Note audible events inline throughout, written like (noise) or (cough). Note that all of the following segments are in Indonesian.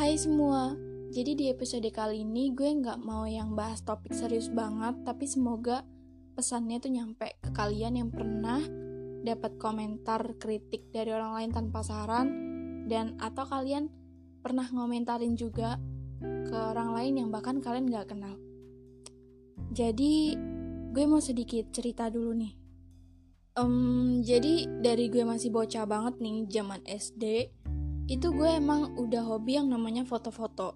Hai semua, jadi di episode kali ini gue nggak mau yang bahas topik serius banget, tapi semoga pesannya tuh nyampe ke kalian yang pernah dapat komentar kritik dari orang lain tanpa saran, dan atau kalian pernah ngomentarin juga ke orang lain yang bahkan kalian nggak kenal. Jadi gue mau sedikit cerita dulu nih. Um, jadi dari gue masih bocah banget nih zaman SD, itu gue emang udah hobi yang namanya foto-foto.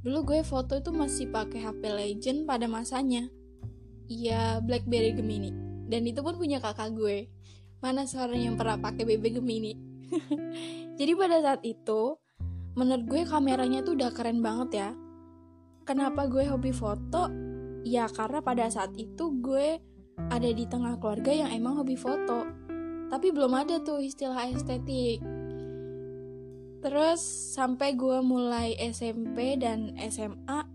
Dulu gue foto itu masih pakai HP Legend pada masanya. Iya, BlackBerry Gemini. Dan itu pun punya kakak gue. Mana seorang yang pernah pakai BB Gemini? (laughs) Jadi pada saat itu, menurut gue kameranya tuh udah keren banget ya. Kenapa gue hobi foto? Ya karena pada saat itu gue ada di tengah keluarga yang emang hobi foto. Tapi belum ada tuh istilah estetik Terus sampai gue mulai SMP dan SMA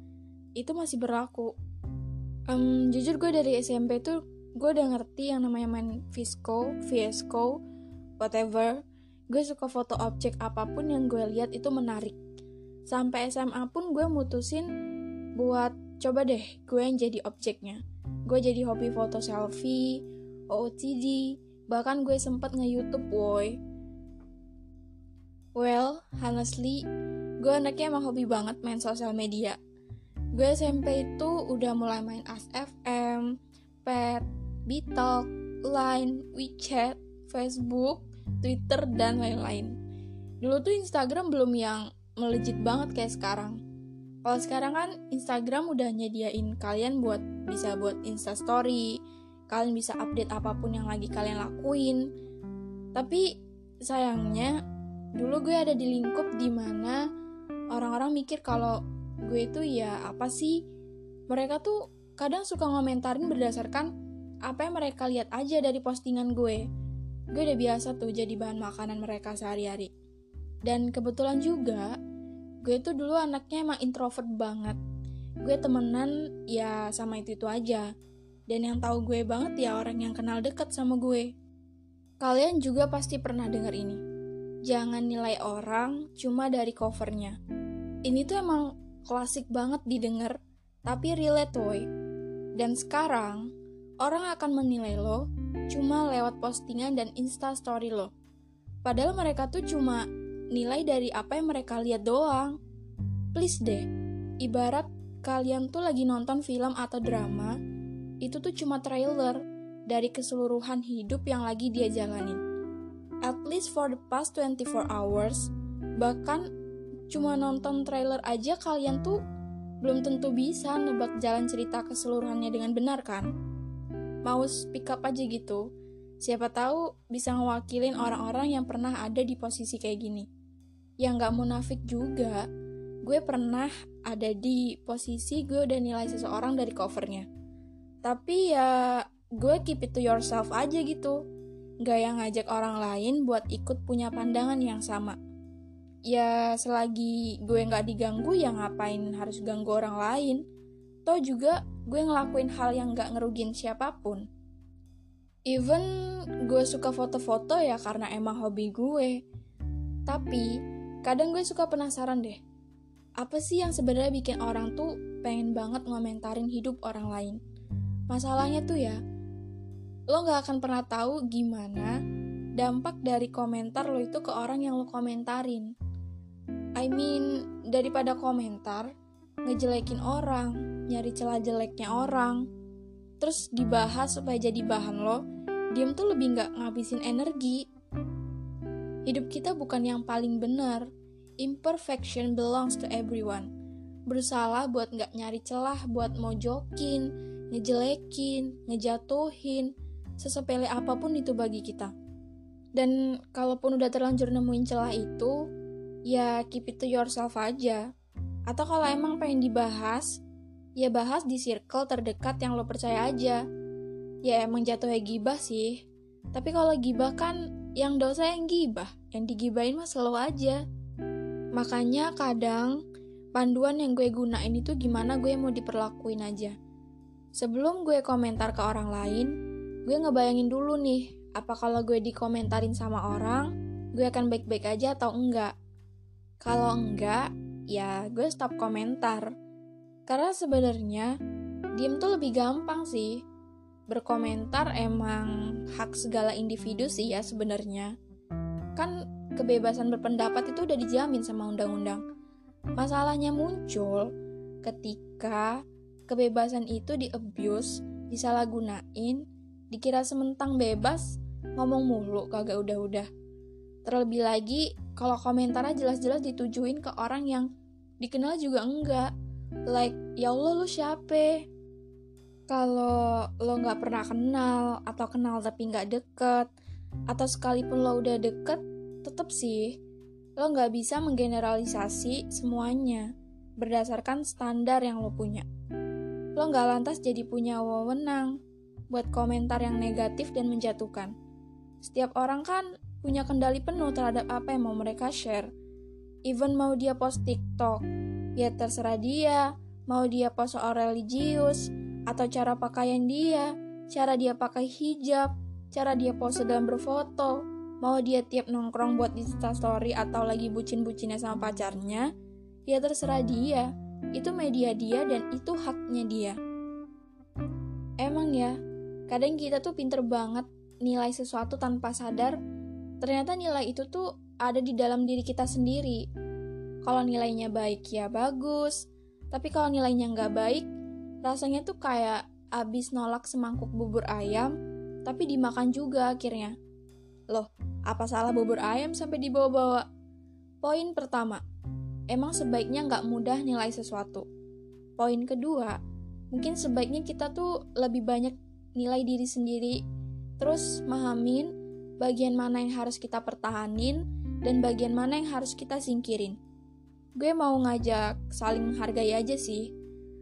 itu masih berlaku. Um, jujur gue dari SMP tuh gue udah ngerti yang namanya main Visco, Viesco, whatever. Gue suka foto objek apa pun yang gue lihat itu menarik. Sampai SMA pun gue mutusin buat coba deh gue yang jadi objeknya. Gue jadi hobi foto selfie, OOTD, bahkan gue sempet nge-youtube boy Well, honestly, gue anaknya emang hobi banget main sosial media. Gue SMP itu udah mulai main ASFM, Pet, Bitalk, Line, WeChat, Facebook, Twitter, dan lain-lain. Dulu tuh Instagram belum yang melejit banget kayak sekarang. Kalau sekarang kan Instagram udah nyediain kalian buat bisa buat Insta Story, kalian bisa update apa pun yang lagi kalian lakuin. Tapi sayangnya dulu gue ada di lingkup di mana orang-orang mikir kalau gue itu ya apa sih? Mereka tuh kadang suka ngomentarin berdasarkan apa yang mereka lihat aja dari postingan gue. Gue udah biasa tuh jadi bahan makanan mereka sehari-hari. Dan kebetulan juga gue tuh dulu anaknya emang introvert banget. Gue temenan ya sama itu itu aja. Dan yang tahu gue banget ya orang yang kenal deket sama gue. Kalian juga pasti pernah dengar ini jangan nilai orang cuma dari covernya. Ini tuh emang klasik banget didengar, tapi relate woy. Dan sekarang, orang akan menilai lo cuma lewat postingan dan insta story lo. Padahal mereka tuh cuma nilai dari apa yang mereka lihat doang. Please deh, ibarat kalian tuh lagi nonton film atau drama, itu tuh cuma trailer dari keseluruhan hidup yang lagi dia jalanin at least for the past 24 hours, bahkan cuma nonton trailer aja kalian tuh belum tentu bisa nebak jalan cerita keseluruhannya dengan benar kan? Mau speak up aja gitu, siapa tahu bisa ngewakilin orang-orang yang pernah ada di posisi kayak gini. Yang gak munafik juga, gue pernah ada di posisi gue udah nilai seseorang dari covernya. Tapi ya gue keep it to yourself aja gitu gak yang ngajak orang lain buat ikut punya pandangan yang sama. Ya selagi gue gak diganggu ya ngapain harus ganggu orang lain. Toh juga gue ngelakuin hal yang gak ngerugin siapa pun. Even gue suka foto-foto ya karena emang hobi gue. Tapi kadang gue suka penasaran deh. Apa sih yang sebenarnya bikin orang tuh pengen banget ngomentarin hidup orang lain? Masalahnya tuh ya, lo gak akan pernah tahu gimana dampak dari komentar lo itu ke orang yang lo komentarin. I mean, daripada komentar, ngejelekin orang, nyari celah jeleknya orang, terus dibahas supaya jadi bahan lo, diem tuh lebih gak ngabisin energi. Hidup kita bukan yang paling benar. Imperfection belongs to everyone. Bersalah buat gak nyari celah buat mojokin, ngejelekin, ngejatuhin, sesepele apa pun itu bagi kita. Dan kalaupun udah terlanjur nemuin celah itu, ya keep it to yourself aja. Atau kalau emang pengen dibahas, ya bahas di circle terdekat yang lo percaya aja. Ya emang jatuhnya gibah sih. Tapi kalau gibah kan yang dosa yang gibah, yang digibahin mah selalu aja. Makanya kadang panduan yang gue gunain itu gimana gue mau diperlakuin aja. Sebelum gue komentar ke orang lain, gue ngebayangin dulu nih, apa kalau gue dikomentarin sama orang, gue akan baik-baik aja atau enggak. Kalau enggak, ya gue stop komentar. Karena sebenarnya diem tuh lebih gampang sih. Berkomentar emang hak segala individu sih ya sebenarnya. Kan kebebasan berpendapat itu udah dijamin sama undang-undang. Masalahnya muncul ketika kebebasan itu di-abuse, disalahgunain, dikira sementang bebas, ngomong mulu kagak udah-udah. Terlebih lagi kalau komentarnya jelas-jelas ditujuin ke orang yang dikenal juga enggak. Like, ya Allah lu siapa? Kalau lo nggak pernah kenal atau kenal tapi nggak deket, atau sekalipun lo udah deket, tetep sih lo nggak bisa menggeneralisasi semuanya berdasarkan standar yang lo punya. Lo nggak lantas jadi punya wewenang buat komentar yang negatif dan menjatuhkan. Setiap orang kan punya kendali penuh terhadap apa yang mau mereka share. Even mau dia post TikTok, ya terserah dia. Mau dia post soal religius, atau cara pakaian dia, cara dia pakai hijab, cara dia pose dalam berfoto, mau dia tiap nongkrong buat di story atau lagi bucin-bucinnya sama pacarnya, ya terserah dia. Itu media dia dan itu haknya dia. Emang ya, kadang kita tuh pinter banget nilai sesuatu tanpa sadar, ternyata nilai itu tuh ada di dalam diri kita sendiri. Kalau nilainya baik ya bagus, tapi kalau nilainya nggak baik, rasanya tuh kayak abis nolak semangkuk bubur ayam, tapi dimakan juga akhirnya. Loh, apa salah bubur ayam sampai dibawa-bawa? Poin pertama, emang sebaiknya nggak mudah nilai sesuatu. Poin kedua, mungkin sebaiknya kita tuh lebih banyak nilai diri sendiri, terus mahamin bagian mana yang harus kita pertahanin dan bagian mana yang harus kita singkirin. Gue mau ngajak saling menghargai aja sih,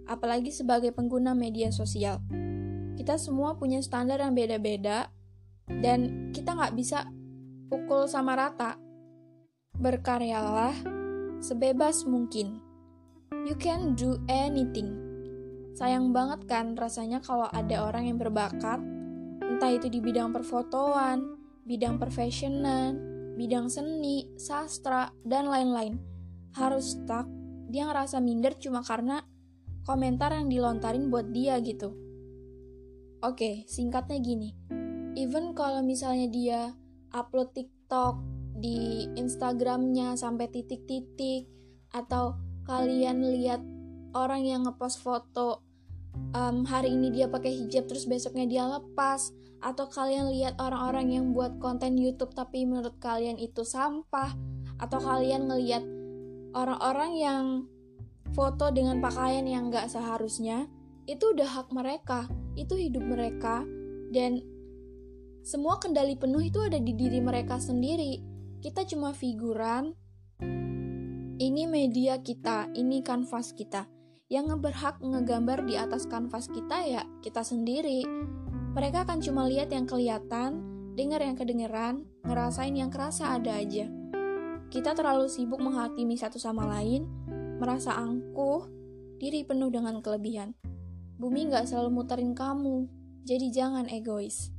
apalagi sebagai pengguna media sosial. Kita semua punya standar yang beda-beda, dan kita nggak bisa pukul sama rata. Berkaryalah sebebas mungkin. You can do anything. Sayang banget kan rasanya kalau ada orang yang berbakat, entah itu di bidang perfotoan, bidang perfessionan, bidang seni, sastra, dan lain-lain. Harus stuck, dia ngerasa minder cuma karena komentar yang dilontarin buat dia gitu. Oke, singkatnya gini. Even kalau misalnya dia upload TikTok di Instagramnya sampai titik-titik, atau kalian lihat orang yang ngepost foto um, hari ini dia pakai hijab terus besoknya dia lepas. Atau kalian lihat orang-orang yang buat konten YouTube tapi menurut kalian itu sampah. Atau kalian ngelihat orang-orang yang foto dengan pakaian yang gak seharusnya itu udah hak mereka. Itu hidup mereka. Dan semua kendali penuh itu ada di diri mereka sendiri. Kita cuma figuran. Ini media kita ini kanvas kita yang berhak ngegambar di atas kanvas kita ya kita sendiri. Mereka akan cuma lihat yang kelihatan, dengar yang kedengeran, ngerasain yang kerasa ada aja. Kita terlalu sibuk menghakimi satu sama lain, merasa angkuh, diri penuh dengan kelebihan. Bumi nggak selalu muterin kamu, jadi jangan egois.